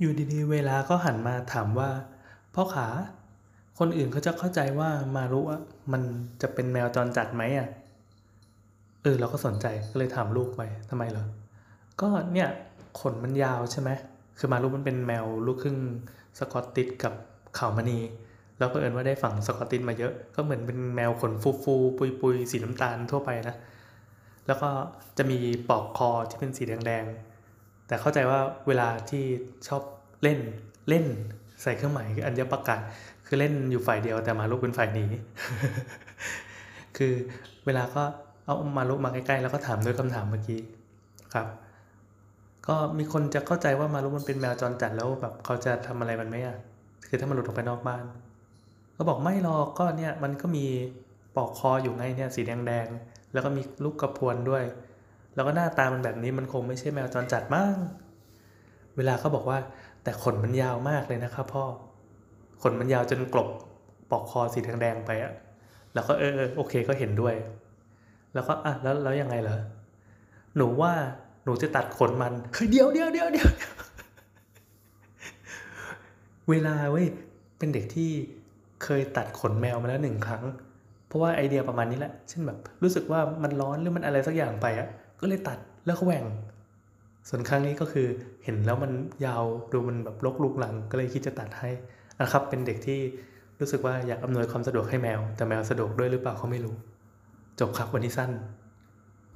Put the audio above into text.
อยู่ดีๆ เวลาก็หันมาถามว่า พ่อขา คนอื่นเขาจะเข้าใจว่ามารุอะมันจะเป็นแมวจรจัดไหมอะเออเราก็สนใจก็เลยถามลูกไปทำไมเหรอ ก็เนี่ยขนมันยาวใช่ไหมคือมารุมันเป็นแมวลูกครึ่งสกอตติชกับขาวมณีแล้วก็เอิญว่าได้ฝั่งสกอตติชมาเยอะ ก็เหมือนเป็นแมวขนฟูฟูปุยปุยๆสีน้ำตาลทั่วไปนะ แล้วก็จะมีปอกคอที่เป็นสีแดงๆ แต่เข้าใจว่าเวลาที่ชอบเล่นเล่นใส่เครื่องหมายอัญญประกาศ คือเล่นอยู่ฝ่ายเดียวแต่มาลุกเป็นฝ่ายหนีคือเวลาก็เอามาลุกมาใกล้ๆแล้วก็ถามด้วยคำถามเมื่อกี้ครับก็มีคนจะเข้าใจว่ามาลุกมันเป็นแมวจรจัดแล้วแบบเขาจะทำอะไรมันไหมอะคือถ้ามันหลุดออกไปนอกบ้าน ก็บอกไม่หรอกก็เนี่ยมันก็มีปลอกคออยู่ไงเนี่ยสีแดงๆแล้วก็มีลูกกระพวนด้วย แล้วก็หน้าตามันแบบนี้มันคงไม่ใช่แมวจรจัดมั้งเวลาเขาบอกว่า แต่ขนมันยาวมากเลยนะครับพ่อ ขนมันยาวจนกลบปอกคอสีแดงๆไปอะแล้วก็เออโอเคก็เห็นด้วย แล้วก็อะแล้วแล้วยังไงเหรอ หนูว่าหนูจะตัดขนมันเฮ้ยเดียวเดียวเดียวเดียวเวลาเว้ยเป็นเด็กที่เคยตัดขนแมวมาแล้วหนึ่งครั้ง เพราะว่าไอเดียประมาณนี้แหละ เช่นแบบรู้สึกว่ามันร้อนหรือมันอะไรสักอย่างไปอะ ก็เลยตัดแล้วก็แหว่ง ส่วนครั้งนี้ก็คือเห็นแล้วมันยาวดูมันแบบลกลุกหลัง ก็เลยคิดจะตัดให้นะครับ เป็นเด็กที่รู้สึกว่าอยากอำนวยความสะดวกให้แมว แต่แมวสะดวกด้วยหรือเปล่าเขาไม่รู้ จบครับวันนี้สั้น